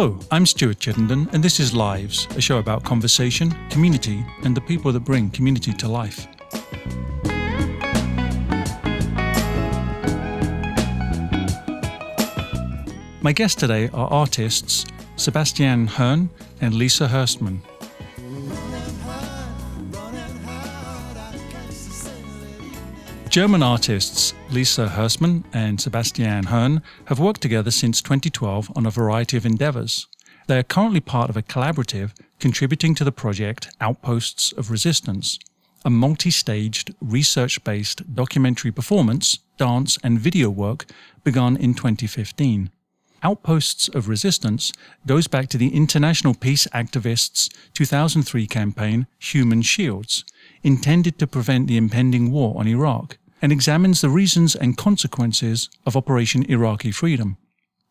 Hello, I'm Stuart Chittenden, and this is Lives, a show about conversation, community, and the people that bring community to life. My guests today are artists Sebastian Hearn and Lisa Hurstman. German artists Lisa Hurstman and Sebastian Hearn have worked together since 2012 on a variety of endeavors. They are currently part of a collaborative contributing to the project Outposts of Resistance, a multi staged, research based documentary performance, dance, and video work begun in 2015. Outposts of Resistance goes back to the international peace activists' 2003 campaign Human Shields, intended to prevent the impending war on Iraq and examines the reasons and consequences of Operation Iraqi Freedom.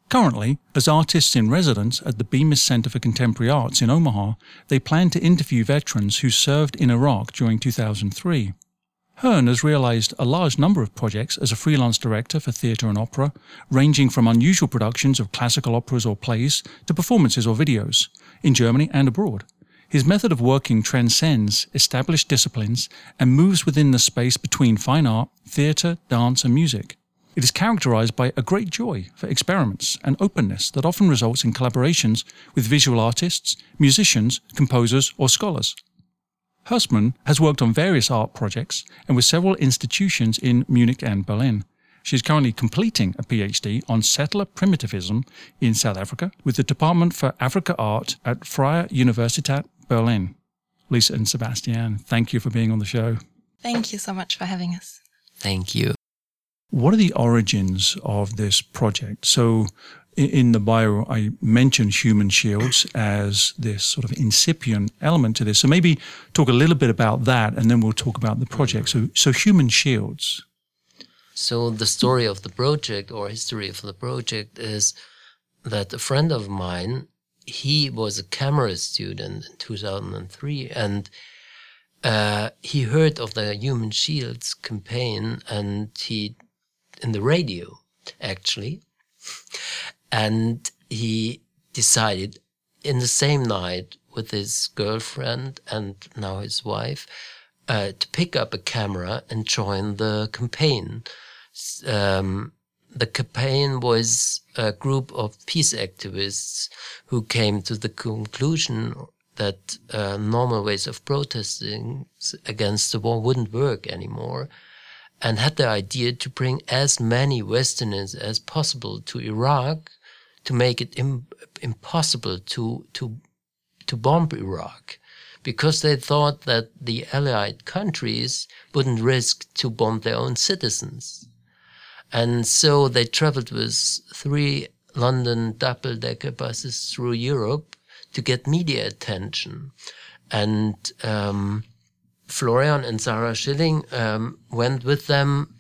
Currently, as artists in residence at the Bemis Center for Contemporary Arts in Omaha, they plan to interview veterans who served in Iraq during 2003. Hearn has realized a large number of projects as a freelance director for theatre and opera, ranging from unusual productions of classical operas or plays to performances or videos, in Germany and abroad. His method of working transcends established disciplines and moves within the space between fine art, theatre, dance, and music. It is characterized by a great joy for experiments and openness that often results in collaborations with visual artists, musicians, composers, or scholars. Hurstman has worked on various art projects and with several institutions in Munich and Berlin. She is currently completing a PhD on settler primitivism in South Africa with the Department for Africa Art at Freie Universität Berlin. Lisa and Sebastian, thank you for being on the show. Thank you so much for having us. Thank you. What are the origins of this project? So, in the bio, I mentioned human shields as this sort of incipient element to this. So maybe talk a little bit about that, and then we'll talk about the project. So, so human shields. So the story of the project or history of the project is that a friend of mine he was a camera student in 2003 and uh, he heard of the Human Shields campaign and he, in the radio actually, and he decided in the same night with his girlfriend and now his wife uh, to pick up a camera and join the campaign. Um, the campaign was a group of peace activists who came to the conclusion that uh, normal ways of protesting against the war wouldn't work anymore and had the idea to bring as many Westerners as possible to Iraq to make it Im impossible to, to, to bomb Iraq because they thought that the allied countries wouldn't risk to bomb their own citizens. And so they traveled with three London double decker buses through Europe to get media attention. And um, Florian and Sarah Schilling um, went with them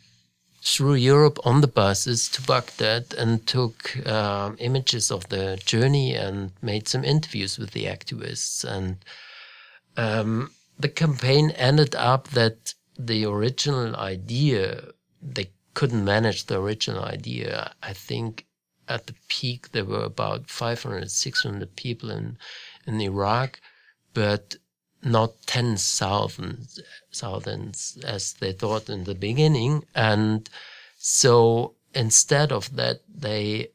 through Europe on the buses to Baghdad and took uh, images of the journey and made some interviews with the activists. And um, the campaign ended up that the original idea, they couldn't manage the original idea. I think at the peak there were about 500, 600 people in, in Iraq, but not 10,000 as they thought in the beginning. And so instead of that, they,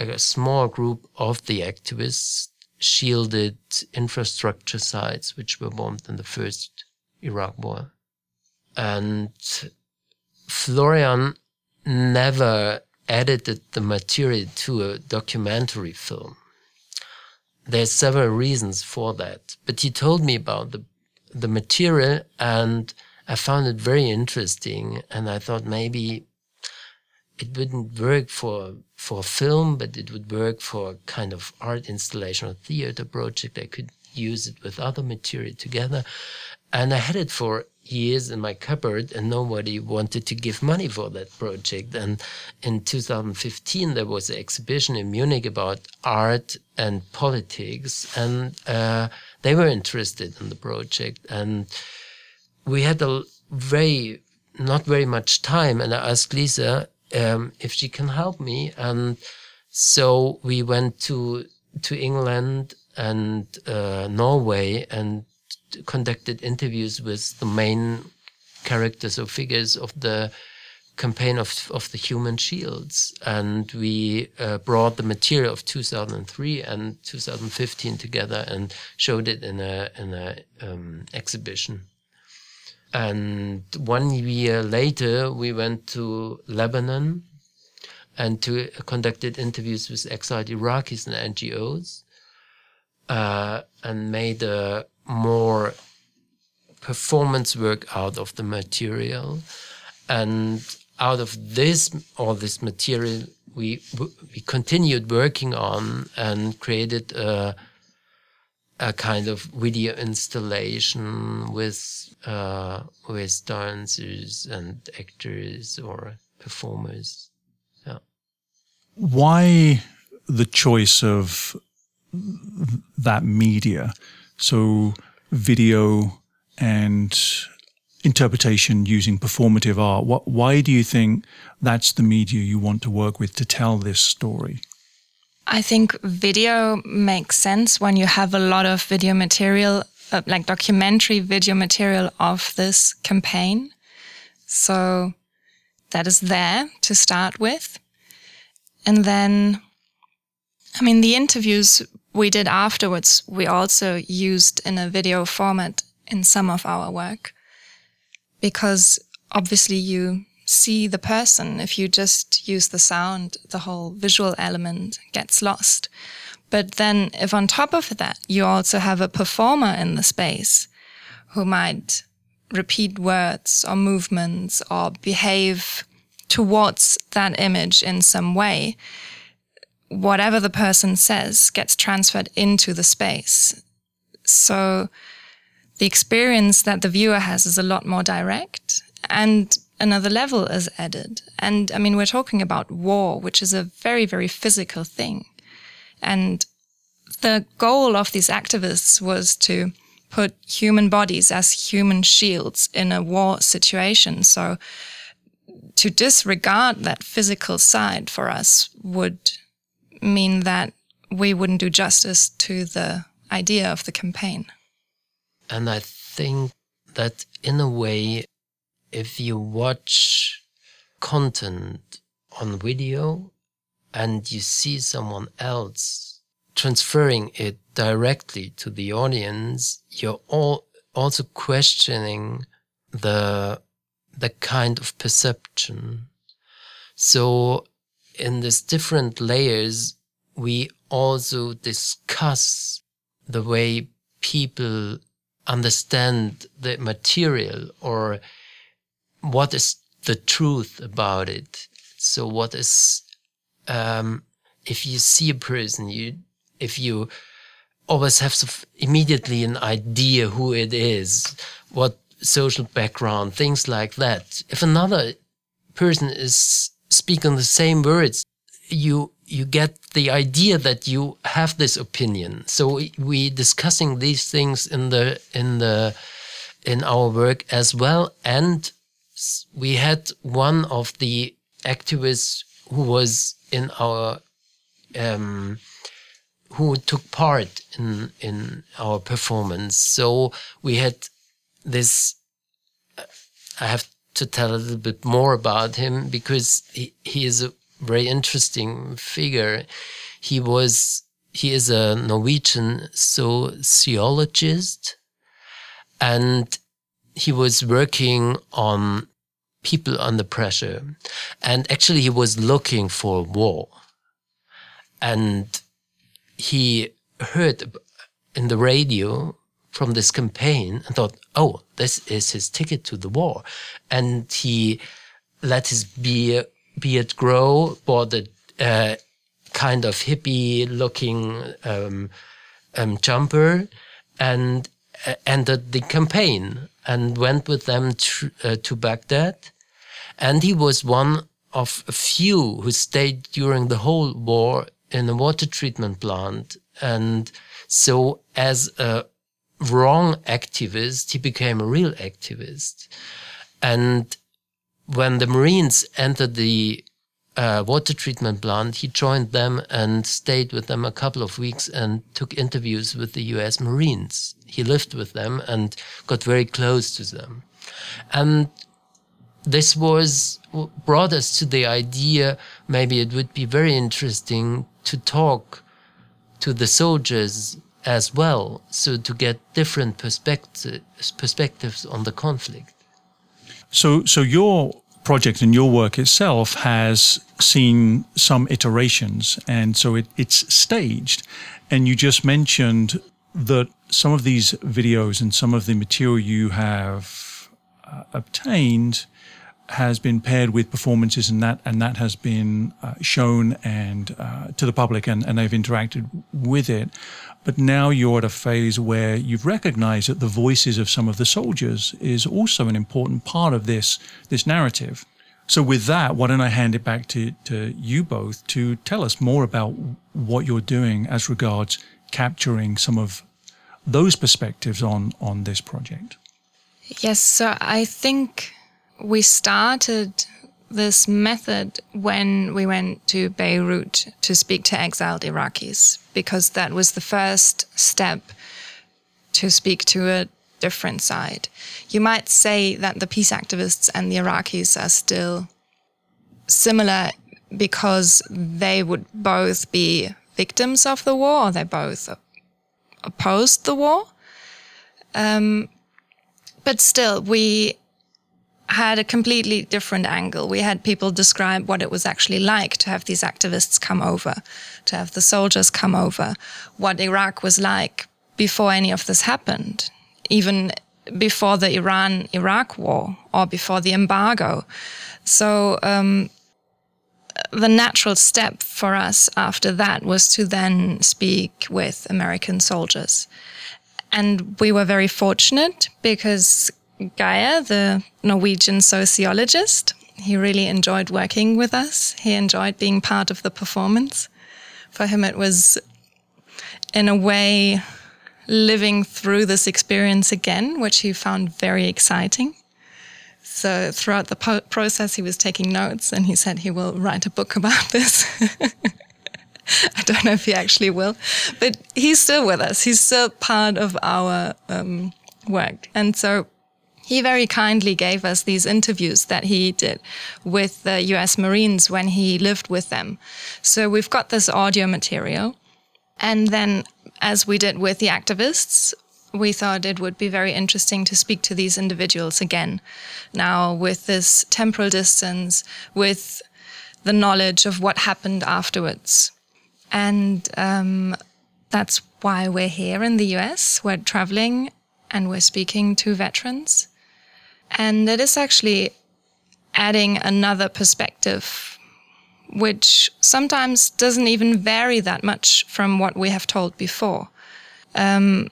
a small group of the activists shielded infrastructure sites which were bombed in the first Iraq war. And Florian never edited the material to a documentary film. There's several reasons for that, but he told me about the the material and I found it very interesting and I thought maybe it wouldn't work for for film, but it would work for a kind of art installation or theater project. I could use it with other material together. And I had it for years in my cupboard and nobody wanted to give money for that project. And in 2015, there was an exhibition in Munich about art and politics, and uh, they were interested in the project. And we had a very, not very much time, and I asked Lisa um, if she can help me. And so we went to to England and uh, Norway and conducted interviews with the main characters or figures of the campaign of, of the human shields. And we uh, brought the material of 2003 and 2015 together and showed it in a, in a um, exhibition. And one year later, we went to Lebanon and to conducted interviews with exiled Iraqis and NGOs, uh, and made a more performance work out of the material. And out of this, all this material, we we continued working on and created a, a kind of video installation with uh, with dancers and actors or performers. Yeah. Why the choice of that media? So video and interpretation using performative art. What, why do you think that's the media you want to work with to tell this story? I think video makes sense when you have a lot of video material, uh, like documentary video material of this campaign. So that is there to start with. And then, I mean, the interviews we did afterwards, we also used in a video format in some of our work because obviously you see the person. If you just use the sound, the whole visual element gets lost. But then if on top of that, you also have a performer in the space who might repeat words or movements or behave towards that image in some way, whatever the person says gets transferred into the space. So the experience that the viewer has is a lot more direct and another level is added. And I mean, we're talking about war, which is a very, very physical thing. And the goal of these activists was to put human bodies as human shields in a war situation. So to disregard that physical side for us would mean that we wouldn't do justice to the idea of the campaign. And I think that in a way, if you watch content on video and you see someone else transferring it directly to the audience, you're all also questioning the the kind of perception. So in these different layers, we also discuss the way people understand the material or what is the truth about it. So what is, um, if you see a person, you, if you always have immediately an idea who it is, what social background, things like that. If another person is speaking the same words, you you get the idea that you have this opinion. So we discussing these things in the in the in our work as well. And we had one of the activists who was in our um, who took part in in our performance. So we had this. I have to tell a little bit more about him because he, he is a very interesting figure. He was he is a Norwegian sociologist, and he was working on people under pressure, and actually he was looking for war, and he heard in the radio from this campaign and thought, oh, this is his ticket to the war. And he let his beard beard grow, bought a uh, kind of hippie looking um, um, jumper, and uh, entered the campaign and went with them to, uh, to Baghdad. And he was one of a few who stayed during the whole war in a water treatment plant. And so, as a wrong activist, he became a real activist. And when the Marines entered the uh, water treatment plant, he joined them and stayed with them a couple of weeks and took interviews with the US Marines. He lived with them and got very close to them. And this was brought us to the idea maybe it would be very interesting to talk to the soldiers as well, so to get different perspectives perspectives on the conflict. So, so your project and your work itself has seen some iterations, and so it, it's staged. And you just mentioned that some of these videos and some of the material you have uh, obtained has been paired with performances and that and that has been uh, shown and uh, to the public and, and they've interacted with it. But now you're at a phase where you've recognized that the voices of some of the soldiers is also an important part of this this narrative. So with that why don't i hand it back to, to you both to tell us more about what you're doing as regards capturing some of those perspectives on on this project? Yes so i think we started this method when we went to Beirut to speak to exiled Iraqis, because that was the first step to speak to a different side. You might say that the peace activists and the Iraqis are still similar because they would both be victims of the war or they both opposed the war. Um, but still, we had a completely different angle. We had people describe what it was actually like to have these activists come over, to have the soldiers come over, what Iraq was like before any of this happened, even before the Iran Iraq war or before the embargo. So, um, the natural step for us after that was to then speak with American soldiers. And we were very fortunate because Geir, the Norwegian sociologist. He really enjoyed working with us. He enjoyed being part of the performance. For him, it was, in a way, living through this experience again, which he found very exciting. So throughout the po- process, he was taking notes and he said he will write a book about this. I don't know if he actually will, but he's still with us. He's still part of our um, work. And so he very kindly gave us these interviews that he did with the US Marines when he lived with them. So we've got this audio material. And then, as we did with the activists, we thought it would be very interesting to speak to these individuals again. Now, with this temporal distance, with the knowledge of what happened afterwards. And um, that's why we're here in the US. We're traveling and we're speaking to veterans. And it is actually adding another perspective, which sometimes doesn't even vary that much from what we have told before. Um,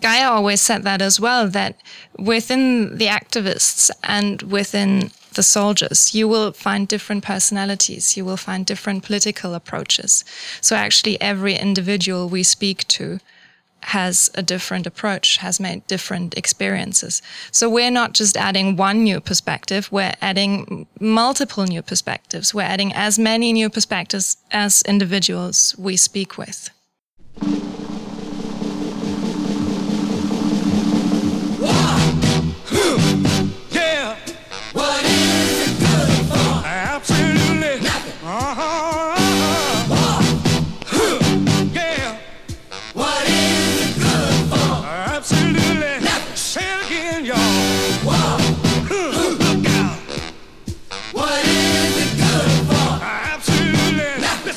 Geir always said that as well, that within the activists and within the soldiers, you will find different personalities, you will find different political approaches. So actually every individual we speak to has a different approach, has made different experiences. So we're not just adding one new perspective, we're adding multiple new perspectives. We're adding as many new perspectives as individuals we speak with.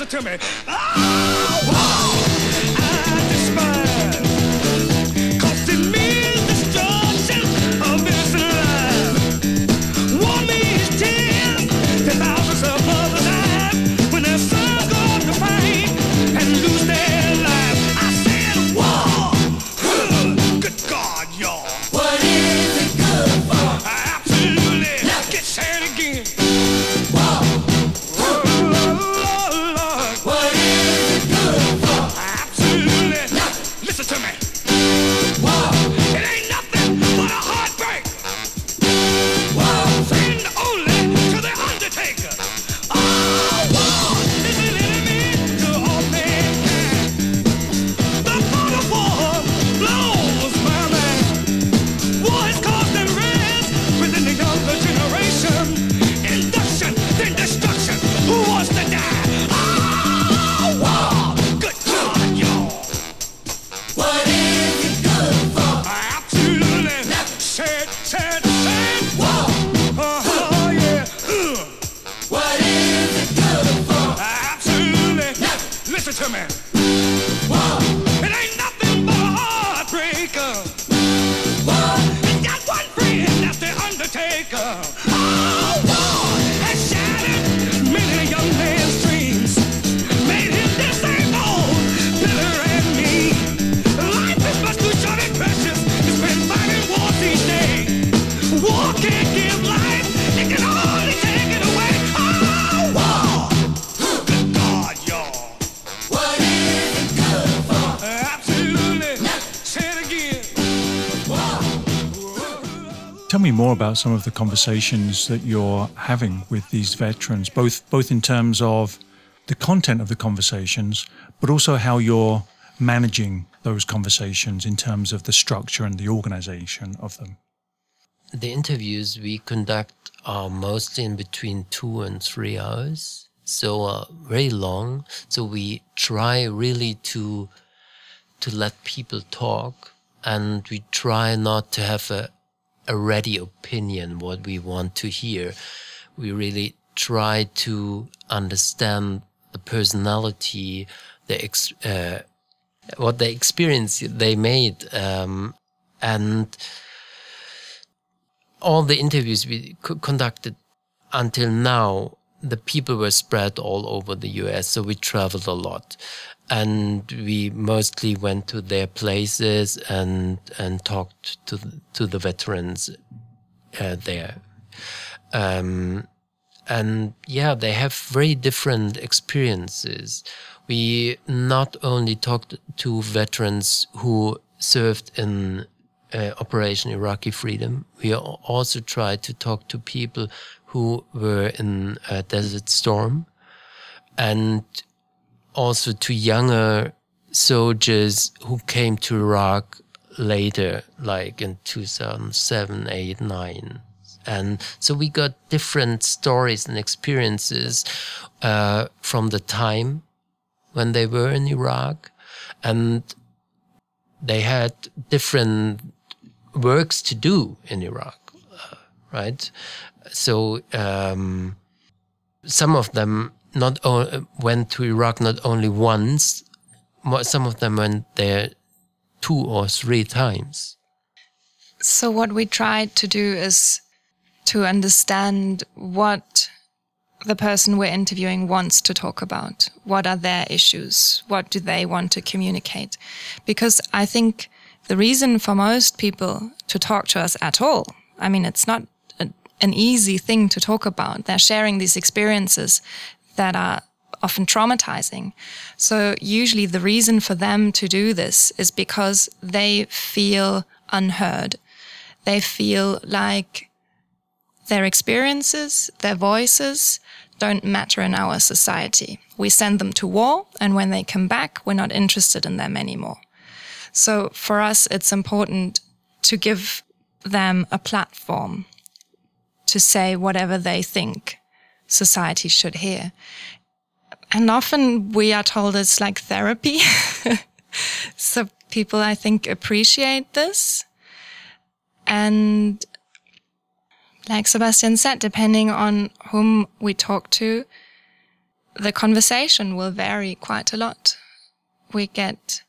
To me. Oh, I despise. More about some of the conversations that you're having with these veterans, both both in terms of the content of the conversations, but also how you're managing those conversations in terms of the structure and the organization of them. The interviews we conduct are mostly in between two and three hours, so uh, very long. So we try really to to let people talk, and we try not to have a a ready opinion what we want to hear. We really try to understand the personality, the ex, uh, what the experience they made, um, and all the interviews we co- conducted until now, the people were spread all over the US, so we traveled a lot. And we mostly went to their places and, and talked to, to the veterans uh, there. Um, and yeah, they have very different experiences. We not only talked to veterans who served in uh, Operation Iraqi Freedom, we also tried to talk to people who were in Desert Storm and also to younger soldiers who came to Iraq later, like in 2007, 8, 9. And so we got different stories and experiences uh, from the time when they were in Iraq. And they had different works to do in Iraq, uh, right? So um, some of them not o- went to Iraq not only once, some of them went there two or three times. So, what we tried to do is to understand what the person we're interviewing wants to talk about. What are their issues? What do they want to communicate? Because I think the reason for most people to talk to us at all, I mean, it's not a, an easy thing to talk about. They're sharing these experiences that are often traumatizing. So usually the reason for them to do this is because they feel unheard. They feel like their experiences, their voices don't matter in our society. We send them to war, and when they come back, we're not interested in them anymore. So for us, it's important to give them a platform to say whatever they think society should hear. And often we are told it's like therapy. so people, I think, appreciate this. And like Sebastian said, depending on whom we talk to, the conversation will vary quite a lot. We get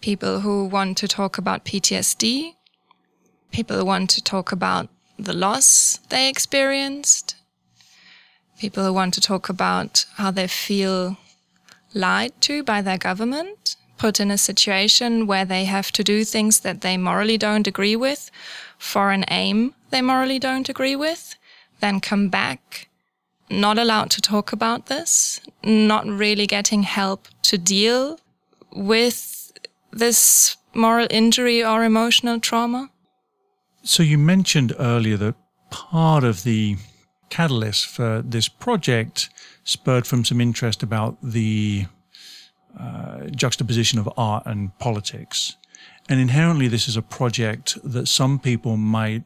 people who want to talk about PTSD, people want to talk about the loss they experienced, people who want to talk about how they feel lied to by their government, put in a situation where they have to do things that they morally don't agree with for an aim they morally don't agree with, then come back, not allowed to talk about this, not really getting help to deal with this moral injury or emotional trauma. So you mentioned earlier that part of the catalyst for this project spurred from some interest about the uh, juxtaposition of art and politics. And inherently, this is a project that some people might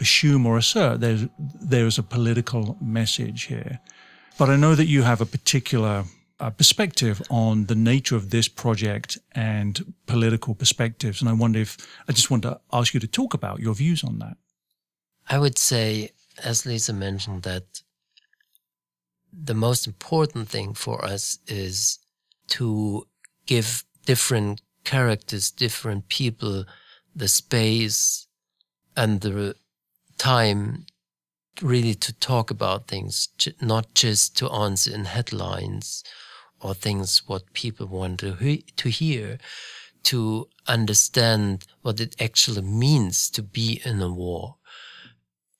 assume or assert there's, there is a political message here. But I know that you have a particular uh, perspective on the nature of this project and political perspectives. And I wonder if I just want to ask you to talk about your views on that. I would say, as Lisa mentioned, that the most important thing for us is to give different characters, different people the space and the time really to talk about things, not just to answer in headlines or things what people want to, he- to hear, to understand what it actually means to be in a war.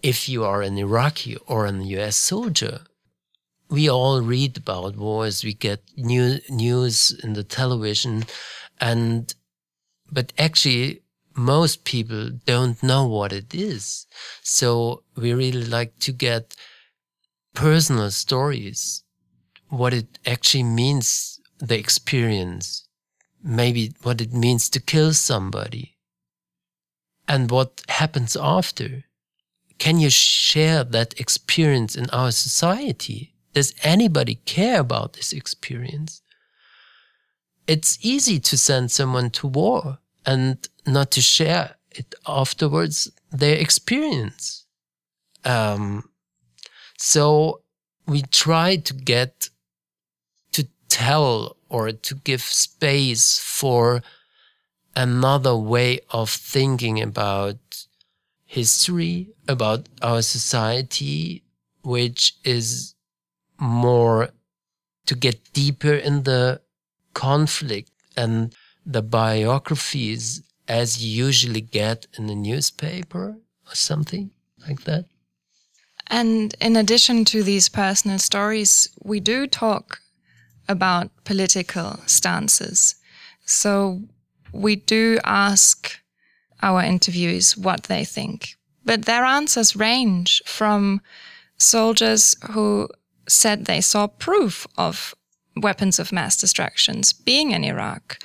If you are an Iraqi or an US soldier, we all read about wars, we get new news in the television, and but actually most people don't know what it is. So we really like to get personal stories, what it actually means, the experience, maybe what it means to kill somebody, and what happens after. Can you share that experience in our society? Does anybody care about this experience? It's easy to send someone to war and not to share it afterwards, their experience. Um, so we try to get to tell or to give space for another way of thinking about history, about our society, which is more to get deeper in the conflict and the biographies as you usually get in the newspaper or something like that. And in addition to these personal stories, we do talk about political stances. So we do ask our interviewees what they think. But their answers range from soldiers who said they saw proof of weapons of mass destructions being in Iraq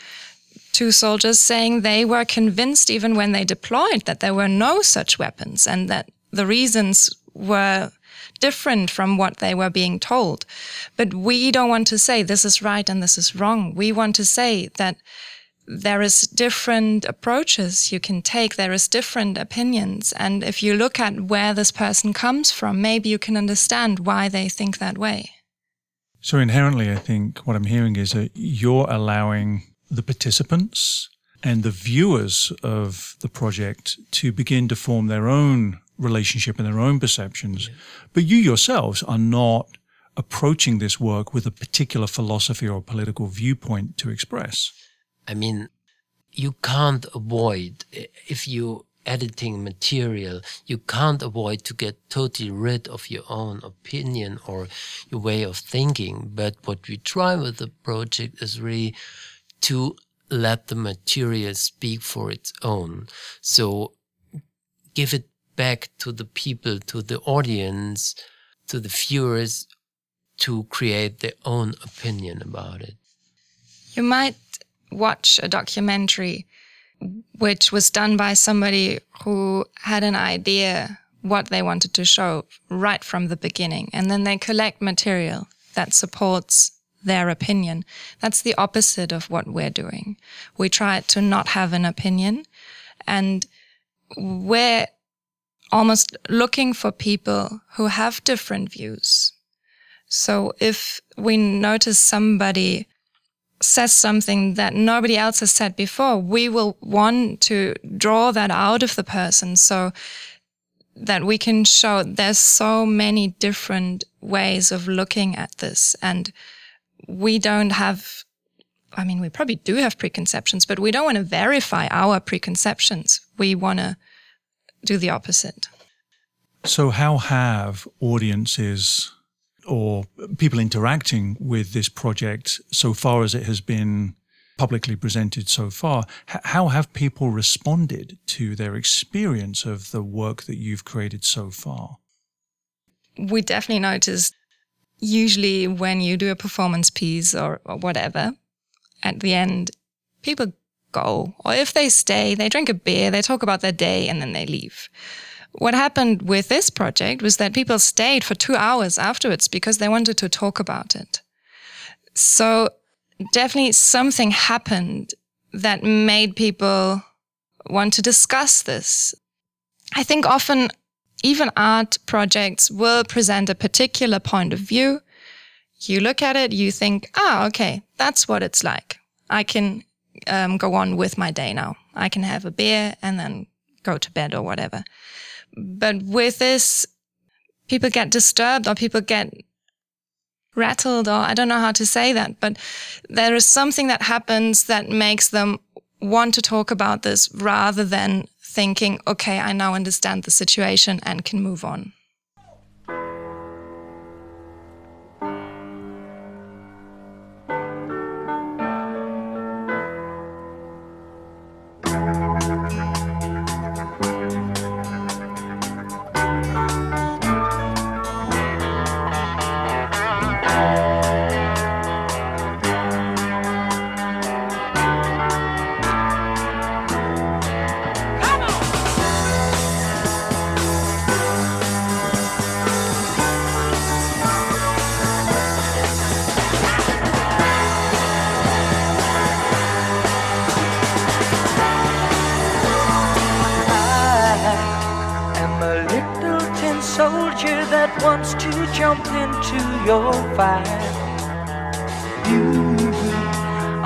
to soldiers saying they were convinced even when they deployed that there were no such weapons and that the reasons were different from what they were being told. But we don't want to say this is right and this is wrong. We want to say that there is different approaches you can take. There is different opinions. And if you look at where this person comes from, maybe you can understand why they think that way. So inherently, I think what I'm hearing is that you're allowing the participants and the viewers of the project to begin to form their own relationship and their own perceptions. But you yourselves are not approaching this work with a particular philosophy or political viewpoint to express. I mean, you can't avoid if you editing material, you can't avoid to get totally rid of your own opinion or your way of thinking. But what we try with the project is really to let the material speak for its own. So give it back to the people, to the audience, to the viewers to create their own opinion about it. You might watch a documentary which was done by somebody who had an idea what they wanted to show right from the beginning. And then they collect material that supports their opinion. That's the opposite of what we're doing. We try to not have an opinion and we're almost looking for people who have different views. So if we notice somebody says something that nobody else has said before, we will want to draw that out of the person so that we can show there's so many different ways of looking at this. And we don't have, I mean, we probably do have preconceptions, but we don't want to verify our preconceptions. We want to do the opposite. So, how have audiences or people interacting with this project so far as it has been publicly presented so far, how have people responded to their experience of the work that you've created so far? we definitely noticed usually when you do a performance piece or, or whatever, at the end, people go. Or if they stay, they drink a beer, they talk about their day, and then they leave. What happened with this project was that people stayed for two hours afterwards because they wanted to talk about it. So definitely something happened that made people want to discuss this. I think often even art projects will present a particular point of view. You look at it, you think, ah, okay, that's what it's like. I can um, go on with my day now. I can have a beer and then go to bed or whatever. But with this, people get disturbed or people get rattled or I don't know how to say that, but there is something that happens that makes them want to talk about this rather than thinking, okay, I now understand the situation and can move on. Wants to jump into your fire. You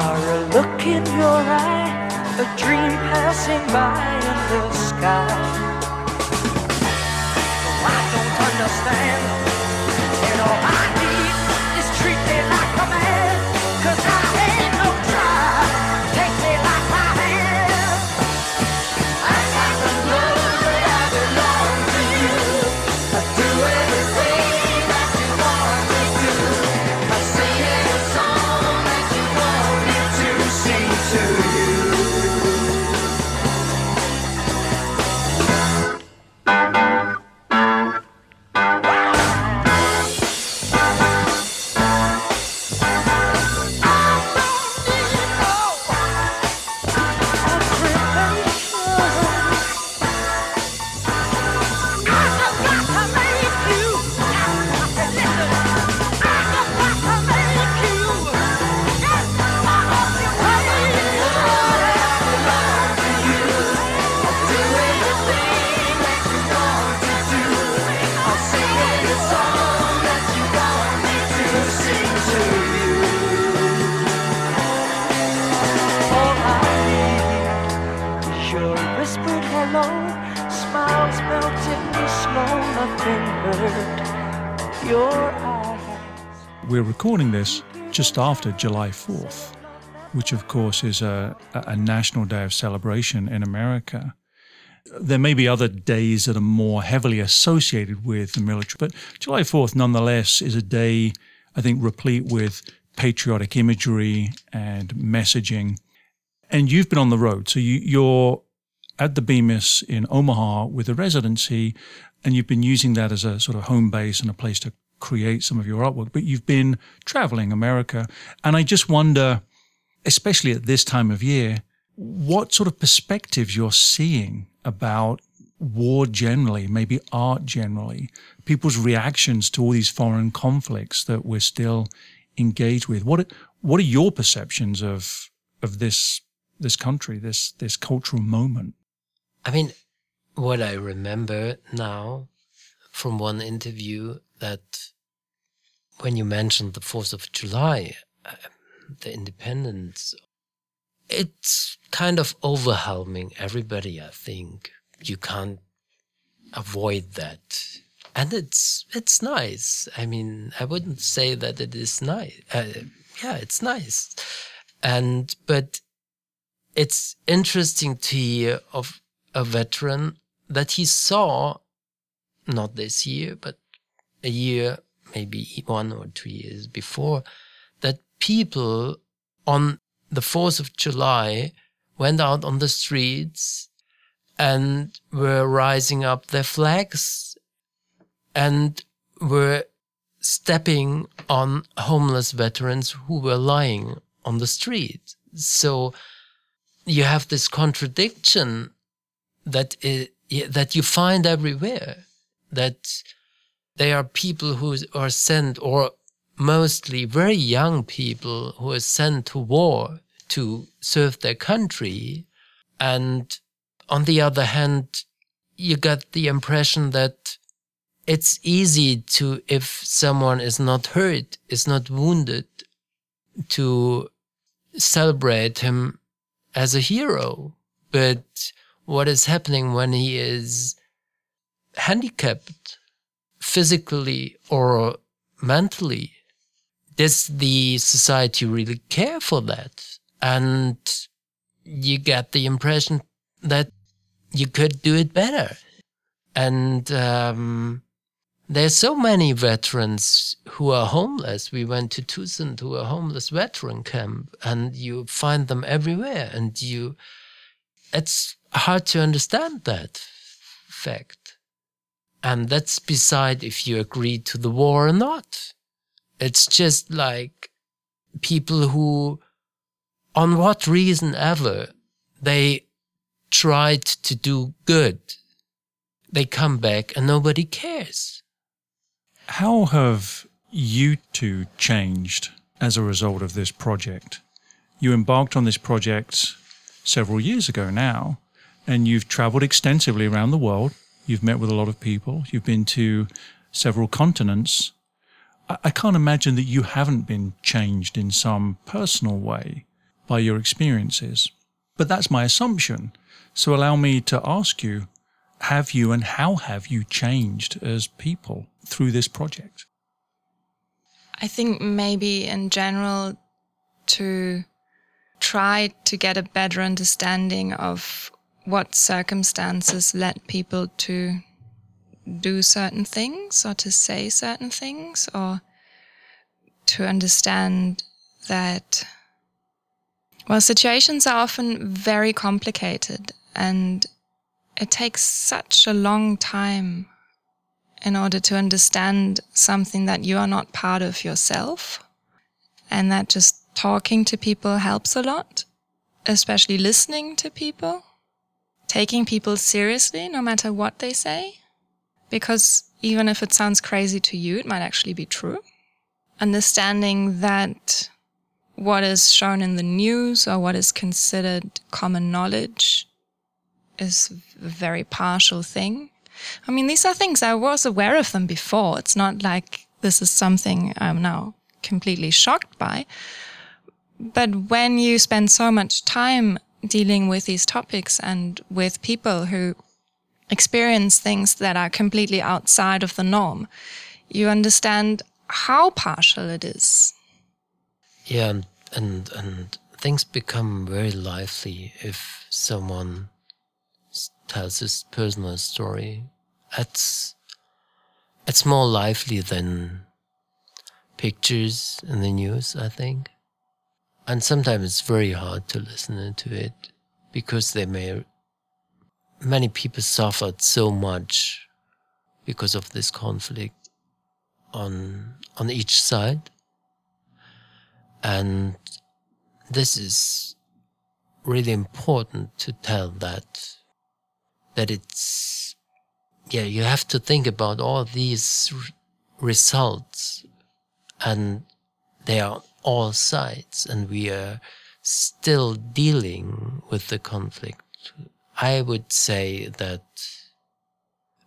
are a look in your eye, a dream passing by in the sky. Oh, I don't understand. Just after July 4th, which of course is a, a national day of celebration in America. There may be other days that are more heavily associated with the military, but July 4th nonetheless is a day, I think, replete with patriotic imagery and messaging. And you've been on the road. So you, you're at the Bemis in Omaha with a residency, and you've been using that as a sort of home base and a place to create some of your artwork. But you've been traveling America. And I just wonder, especially at this time of year, what sort of perspectives you're seeing about war generally, maybe art generally, people's reactions to all these foreign conflicts that we're still engaged with. What what are your perceptions of of this this country, this this cultural moment? I mean, what I remember now from one interview that when you mentioned the 4th of July, uh, the independence, it's kind of overwhelming everybody, I think. You can't avoid that. And it's it's nice. I mean, I wouldn't say that it is nice. Uh, yeah, it's nice. And but it's interesting to hear of a veteran that he saw not this year, but a year, maybe one or two years before, that people on the 4th of July went out on the streets and were rising up their flags and were stepping on homeless veterans who were lying on the street. So you have this contradiction that i- i- that you find everywhere. That they are people who are sent, or mostly very young people who are sent to war to serve their country, and on the other hand, you get the impression that it's easy to, if someone is not hurt, is not wounded, to celebrate him as a hero. But what is happening when he is handicapped physically or mentally? Does the society really care for that? And you get the impression that you could do it better. And um, there's so many veterans who are homeless. We went to Tucson to a homeless veteran camp, and you find them everywhere. And you, it's hard to understand that fact. And that's beside if you agree to the war or not. It's just like people who, on what reason ever, they tried to do good. They come back and nobody cares. How have you two changed as a result of this project? You embarked on this project several years ago now, and you've traveled extensively around the world. You've met with a lot of people. You've been to several continents, I, I can't imagine that you haven't been changed in some personal way by your experiences. But that's my assumption. So allow me to ask you, have you and how have you changed as people through this project? I think maybe in general to try to get a better understanding of what circumstances led people to do certain things or to say certain things or to understand that well situations are often very complicated and it takes such a long time in order to understand something that you are not part of yourself. And that just talking to people helps a lot especially listening to people taking people seriously no matter what they say because even if it sounds crazy to you, it might actually be true. Understanding that what is shown in the news or what is considered common knowledge is a very partial thing. I mean, these are things I was aware of them before. It's not like this is something I'm now completely shocked by. But when you spend so much time dealing with these topics and with people who experience things that are completely outside of the norm, you understand how partial it is. Yeah, and, and and things become very lively if someone tells his personal story. It's it's more lively than pictures in the news, I think. And sometimes it's very hard to listen to it because they may many people suffered so much because of this conflict on on each side. And this is really important to tell that that it's yeah you have to think about all these results and they are all sides and we are still dealing with the conflict I would say that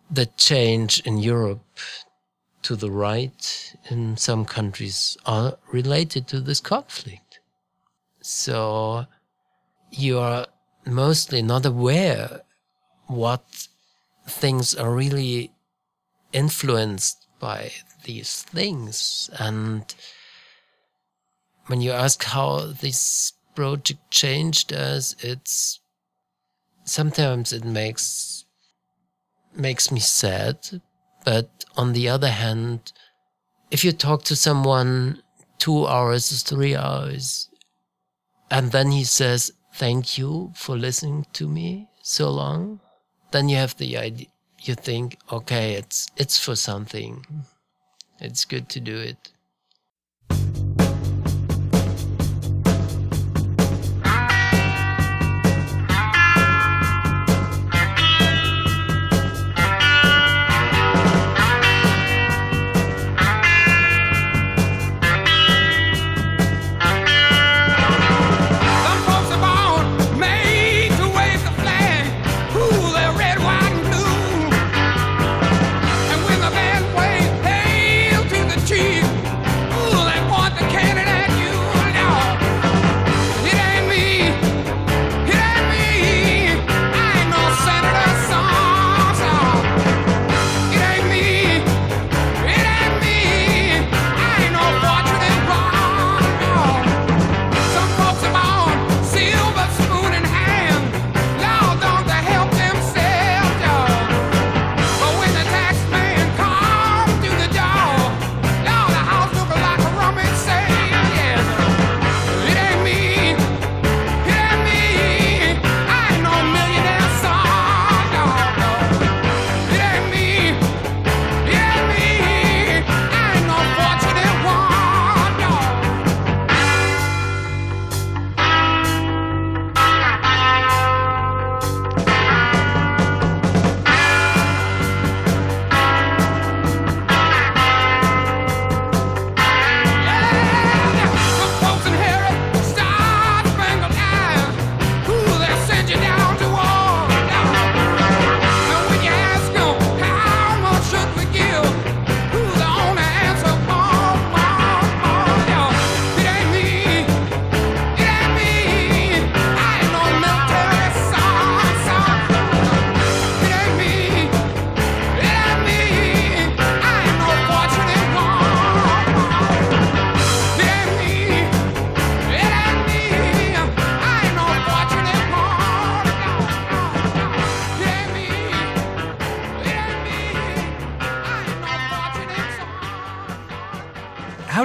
the change in Europe to the right in some countries are related to this conflict. So you are mostly not aware what things are really influenced by these things. And when you ask how this project changed us, it's sometimes it makes makes me sad. But on the other hand if you talk to someone two hours three hours and then he says thank you for listening to me so long then you have the idea you think okay it's it's for something. It's good to do it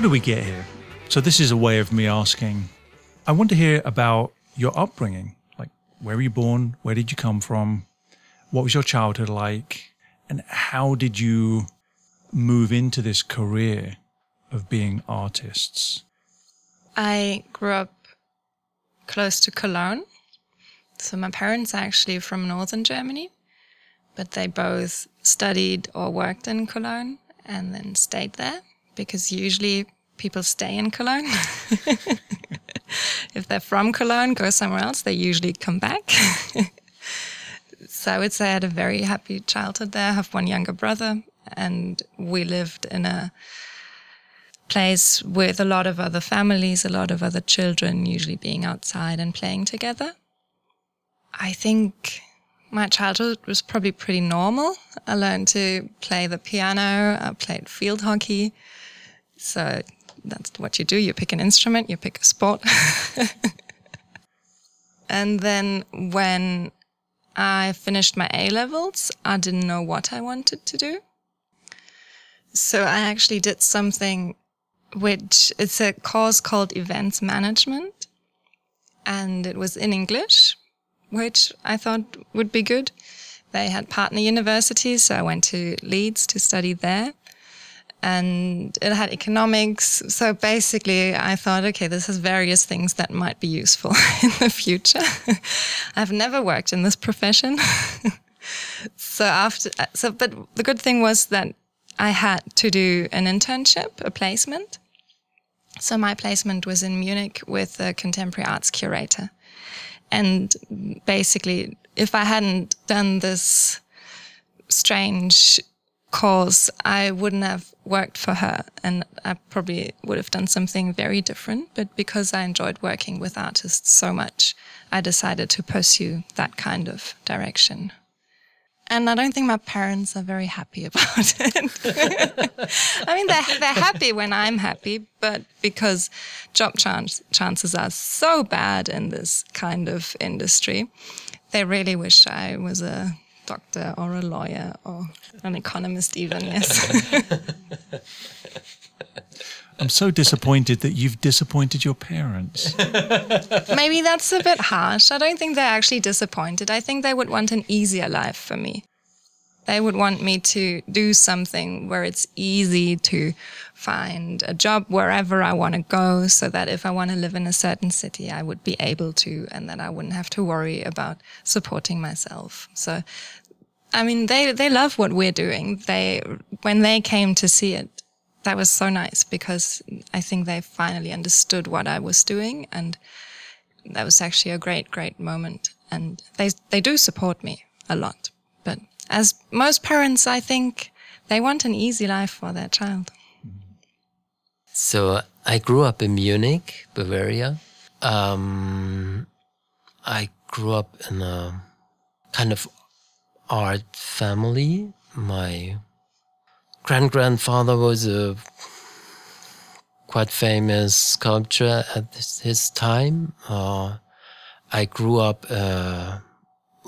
do we get here? So this is a way of me asking. I want to hear about your upbringing. Like, where were you born? Where did you come from? What was your childhood like? And how did you move into this career of being artists? I grew up close to Cologne. So my parents are actually from northern Germany, but they both studied or worked in Cologne and then stayed there because usually people stay in Cologne. if they're from Cologne, go somewhere else, they usually come back. so I would say I had a very happy childhood there. I have one younger brother, and we lived in a place with a lot of other families, a lot of other children, usually being outside and playing together. I think my childhood was probably pretty normal. I learned to play the piano, I played field hockey. So that's what you do. You pick an instrument, you pick a sport. and then when I finished my A levels, I didn't know what I wanted to do. So I actually did something which it's a course called events management and it was in English, which I thought would be good. They had partner universities, so I went to Leeds to study there. And it had economics. So basically, I thought, okay, this has various things that might be useful in the future. I've never worked in this profession. so after, so, but the good thing was that I had to do an internship, a placement. So my placement was in Munich with a contemporary arts curator. And basically, if I hadn't done this strange course, I wouldn't have worked for her and I probably would have done something very different. But because I enjoyed working with artists so much, I decided to pursue that kind of direction. And I don't think my parents are very happy about it. I mean, they're, they're happy when I'm happy, but because job chance, chances are so bad in this kind of industry, they really wish I was a doctor or a lawyer or an economist, even, yes. I'm so disappointed that you've disappointed your parents. Maybe that's a bit harsh. I don't think they're actually disappointed. I think they would want an easier life for me. They would want me to do something where it's easy to find a job wherever I want to go so that if I want to live in a certain city, I would be able to and that I wouldn't have to worry about supporting myself. So, I mean, they, they love what we're doing. They, when they came to see it, that was so nice because I think they finally understood what I was doing and that was actually a great, great moment. And they, they do support me a lot. But as most parents, I think they want an easy life for their child. So I grew up in Munich, Bavaria. Um, I grew up in a kind of art family. My grand grandfather was a quite famous sculptor at his, his time. Uh, I grew up uh,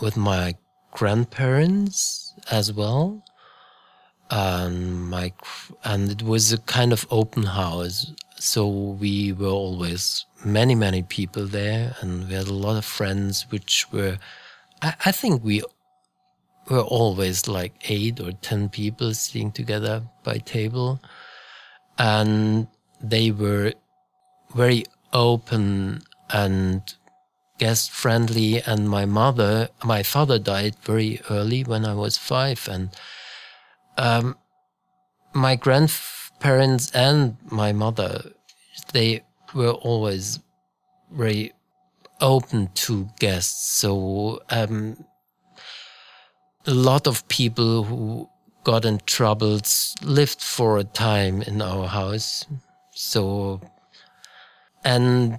with my grandparents as well and my and it was a kind of open house so we were always many many people there and we had a lot of friends which were i, I think we were always like eight or ten people sitting together by table and they were very open and guest friendly and my mother my father died very early when i was five and um, my grandparents and my mother, they were always very open to guests. So um, a lot of people who got in troubles lived for a time in our house. So, and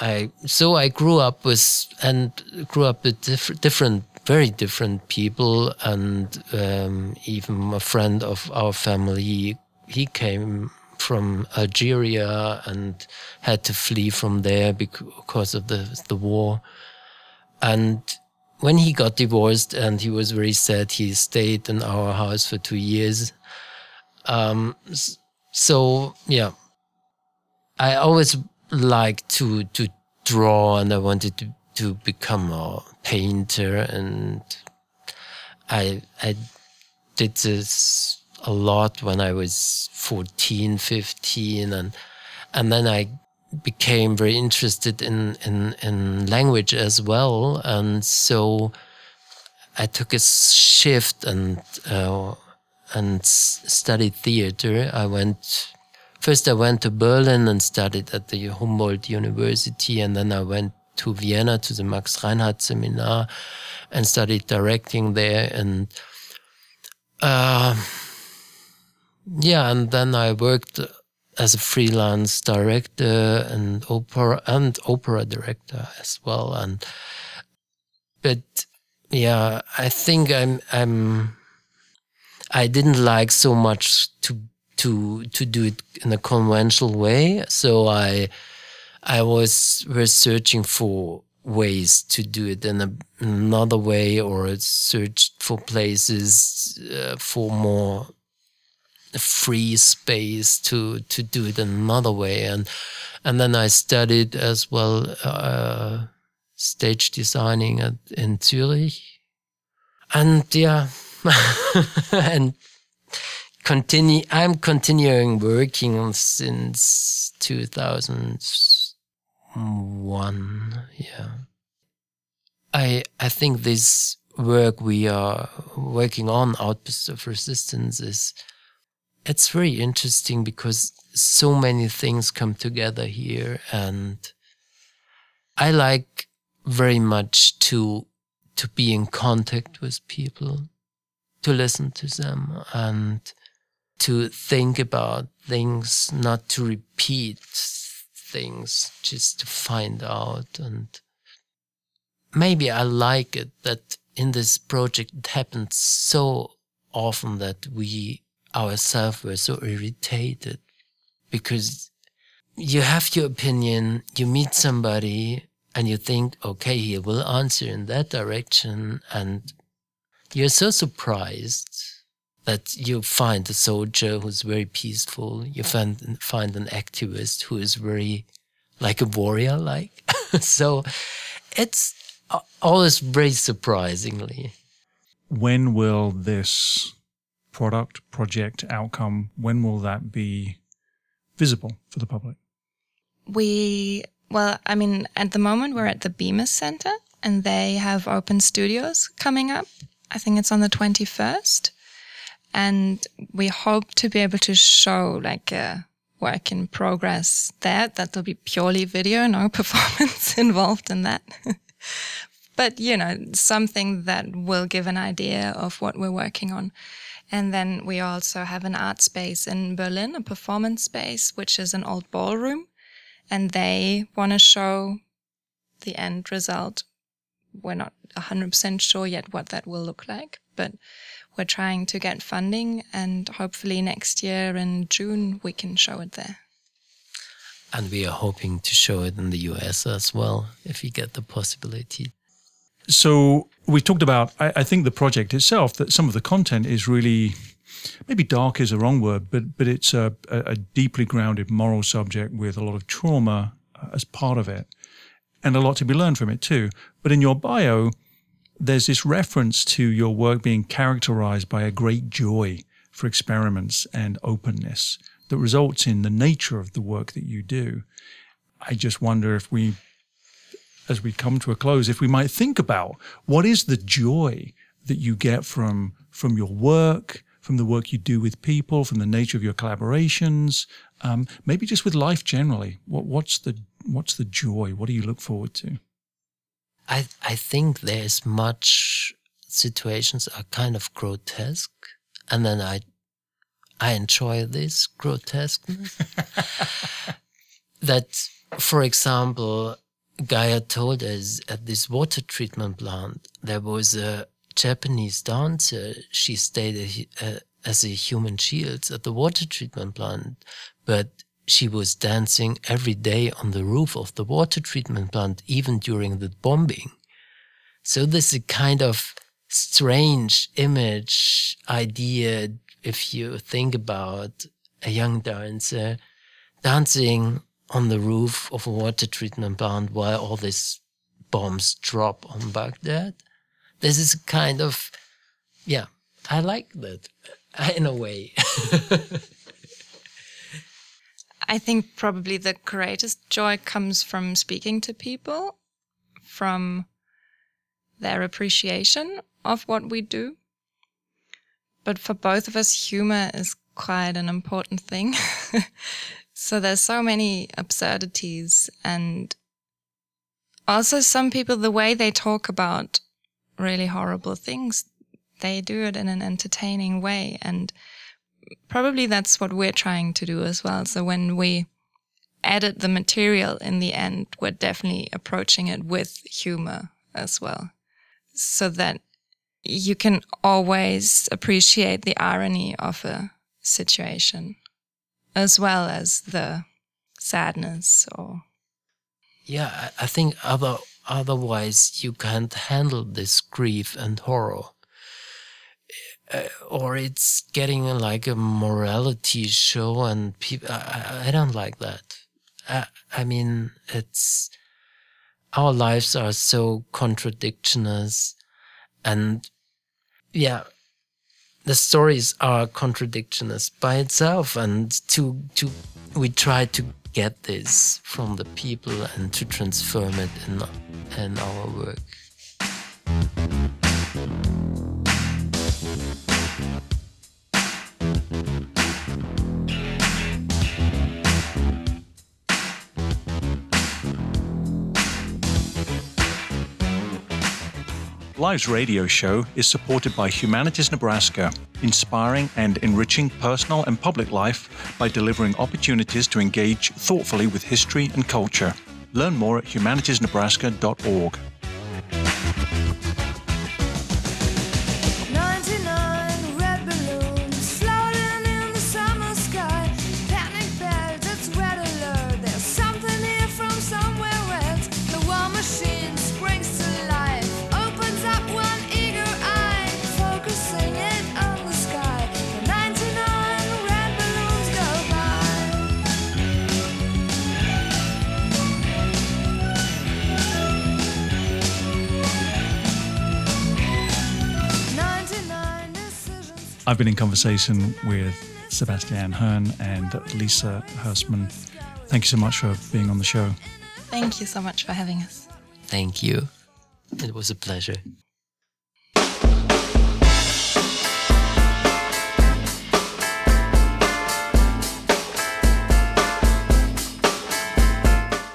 I, so I grew up with, and grew up with diff- different very different people and um, even a friend of our family he came from Algeria and had to flee from there because of the the war and when he got divorced and he was very sad he stayed in our house for two years. Um, so yeah, I always liked to to draw, and I wanted to to become a painter, and I I did this a lot when I was 14, 15, and and then I became very interested in in in language as well, and so I took a shift and uh, and studied theater. I went first. I went to Berlin and studied at the Humboldt University, and then I went to Vienna to the Max Reinhardt Seminar and studied directing there. And uh, yeah, and then I worked as a freelance director and opera and opera director as well. And but yeah, I think I'm I'm I didn't like so much to to to do it in a conventional way. So I I was researching for ways to do it in a, another way, or searched for places uh, for more free space to to do it another way, and and then I studied as well uh, stage designing at, in Zurich, and yeah, and continue. I'm continuing working since 2001. Yeah, I I think this work we are working on, Outposts of Resistance, is it's very interesting because so many things come together here, and I like very much to to be in contact with people, to listen to them, and to think about things, not to repeat things, just to find out. And maybe I like it that in this project it happens so often that we ourselves were so irritated because you have your opinion, you meet somebody and you think, okay, he will answer in that direction. And you're so surprised that you find a soldier who's very peaceful. You find, find an activist who is very like a warrior, like. so it's always very surprisingly. When will this product, project, outcome, when will that be visible for the public? We, well, I mean, at the moment we're at the Bemis Center and they have open studios coming up. I think it's on the 21st. And we hope to be able to show like a work in progress there. That will be purely video, no performance involved in that. but, you know, something that will give an idea of what we're working on. And then we also have an art space in Berlin, a performance space, which is an old ballroom and they want to show the end result. We're not 100% sure yet what that will look like, but we're trying to get funding and hopefully next year in June we can show it there. And we are hoping to show it in the US as well, if we get the possibility. So we talked about, I, I think the project itself, that some of the content is really, maybe dark is a wrong word, but but it's a, a, a deeply grounded moral subject with a lot of trauma uh, as part of it, and a lot to be learned from it too. But in your bio, there's this reference to your work being characterized by a great joy for experiments and openness that results in the nature of the work that you do. I just wonder if we as we come to a close, if we might think about what is the joy that you get from from your work, from the work you do with people, from the nature of your collaborations, um, maybe just with life generally. What what's the what's the joy? What do you look forward to? I I think there's much situations are kind of grotesque, and then I I enjoy this grotesqueness. that, for example, Gaia told us at this water treatment plant there was a Japanese dancer. She stayed a, uh, as a human shield at the water treatment plant, but she was dancing every day on the roof of the water treatment plant, even during the bombing. So this is a kind of strange image idea if you think about a young dancer dancing on the roof of a water treatment plant while all these bombs drop on Baghdad. This is a kind of, yeah, I like that uh, in a way. I think probably the greatest joy comes from speaking to people, from their appreciation of what we do. But for both of us, humor is quite an important thing. so there's so many absurdities and also some people, the way they talk about really horrible things, they do it in an entertaining way. And probably that's what we're trying to do as well. So when we edit the material in the end, we're definitely approaching it with humor as well. So that you can always appreciate the irony of a situation as well as the sadness or yeah, I think other otherwise you can't handle this grief and horror. Uh, or it's getting like a morality show, and people. I, I- don't like that. I, I mean, it's our lives are so contradictioners, and yeah, the stories are contradictioners by itself, and to to we try to get this from the people and to transform it in in our work. Live's radio show is supported by Humanities Nebraska, inspiring and enriching personal and public life by delivering opportunities to engage thoughtfully with history and culture. Learn more at humanitiesnebraska.org. I've been in conversation with Sebastian Hearn and Lisa Hurstman. Thank you so much for being on the show. thank you so much for having us. Thank you. It was a pleasure.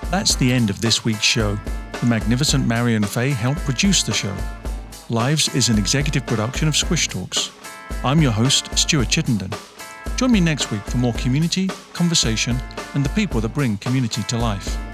That's the end of this week's show. The magnificent Marion Fay helped produce the show. Lives is an executive production of Squish Talks. I'm your host, Stuart Chittenden. Join me next week for more community, conversation, and the people that bring community to life.